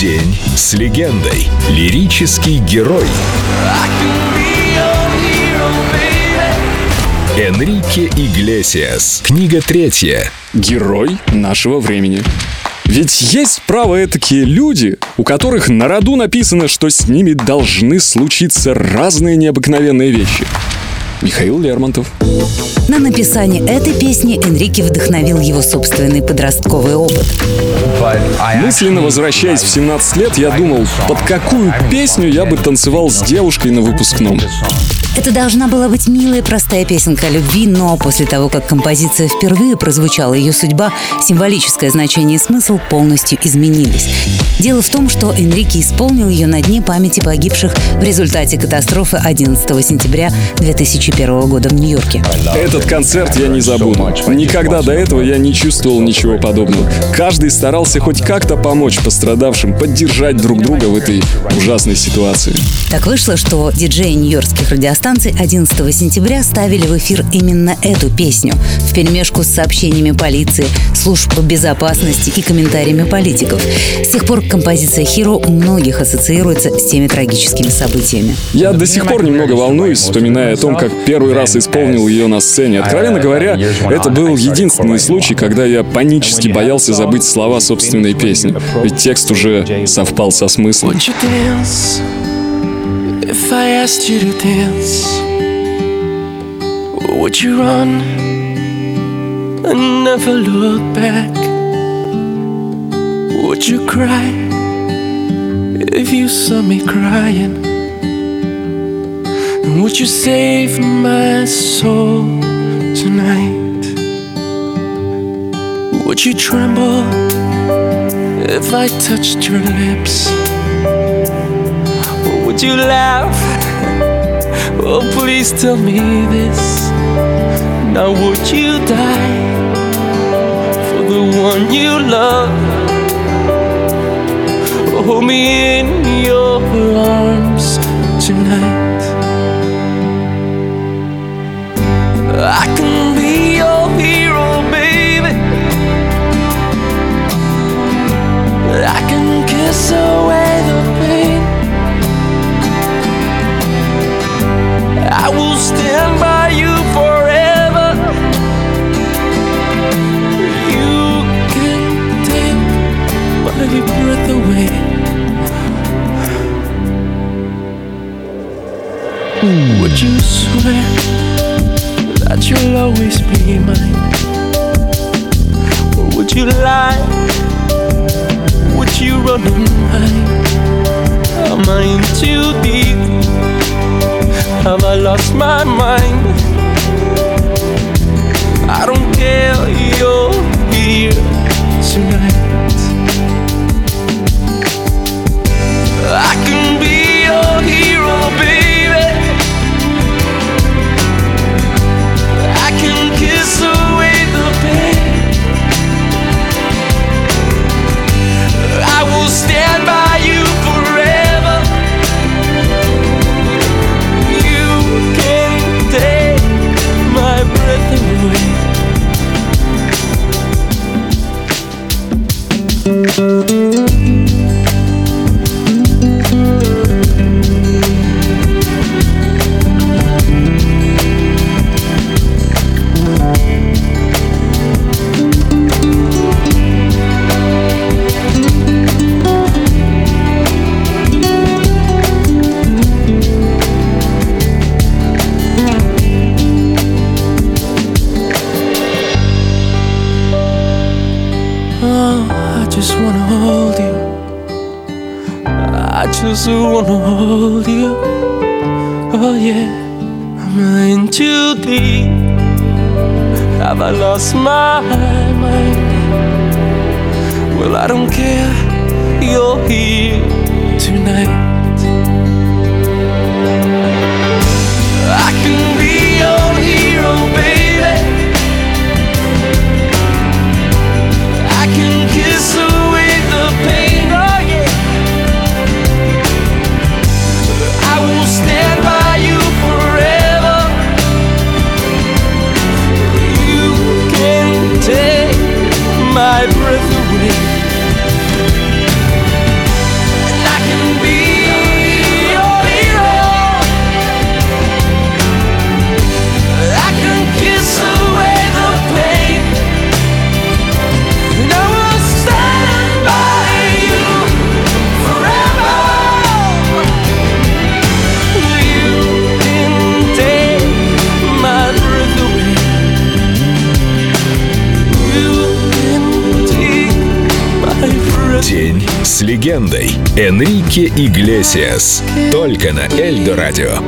День с легендой. Лирический герой. Энрике Иглесиас. Книга третья. Герой нашего времени. Ведь есть право такие люди, у которых на роду написано, что с ними должны случиться разные необыкновенные вещи. Михаил Лермонтов. На написание этой песни Энрике вдохновил его собственный подростковый опыт. Мысленно возвращаясь в 17 лет, я думал, под какую песню я бы танцевал с девушкой на выпускном. Это должна была быть милая простая песенка о любви, но после того, как композиция впервые прозвучала, ее судьба, символическое значение и смысл полностью изменились. Дело в том, что Энрике исполнил ее на дне памяти погибших в результате катастрофы 11 сентября 2001 года в Нью-Йорке. Этот концерт я не забуду. Никогда до этого я не чувствовал ничего подобного. Каждый старался хоть как-то помочь пострадавшим, поддержать друг друга в этой ужасной ситуации. Так вышло, что диджеи нью-йоркских радиостанций 11 сентября ставили в эфир именно эту песню в перемешку с сообщениями полиции, служб безопасности и комментариями политиков. С тех пор композиция «Hero» у многих ассоциируется с теми трагическими событиями. Я до сих пор немного волнуюсь, вспоминая о том, как первый раз исполнил ее на сцене. Откровенно говоря, это был единственный случай, когда я панически боялся забыть слова собственной песни, ведь текст уже совпал со смыслом. If I asked you to dance? Would you run and never look back? Would you cry if you saw me crying? And would you save my soul tonight? Would you tremble if I touched your lips? Would you laugh? Oh, please tell me this. Now, would you die for the one you love? Hold me in your arms Would you swear that you'll always be mine? Or would you lie? Would you run and hide? Am I in too deep? Have I lost my mind? I don't care, you're Música just wanna hold you. Oh yeah, I'm in too deep. Have I lost my mind? Well, I don't care. You're here tonight. I can You. С легендой. Энрике Иглесиас. Только на Эльдо Радио.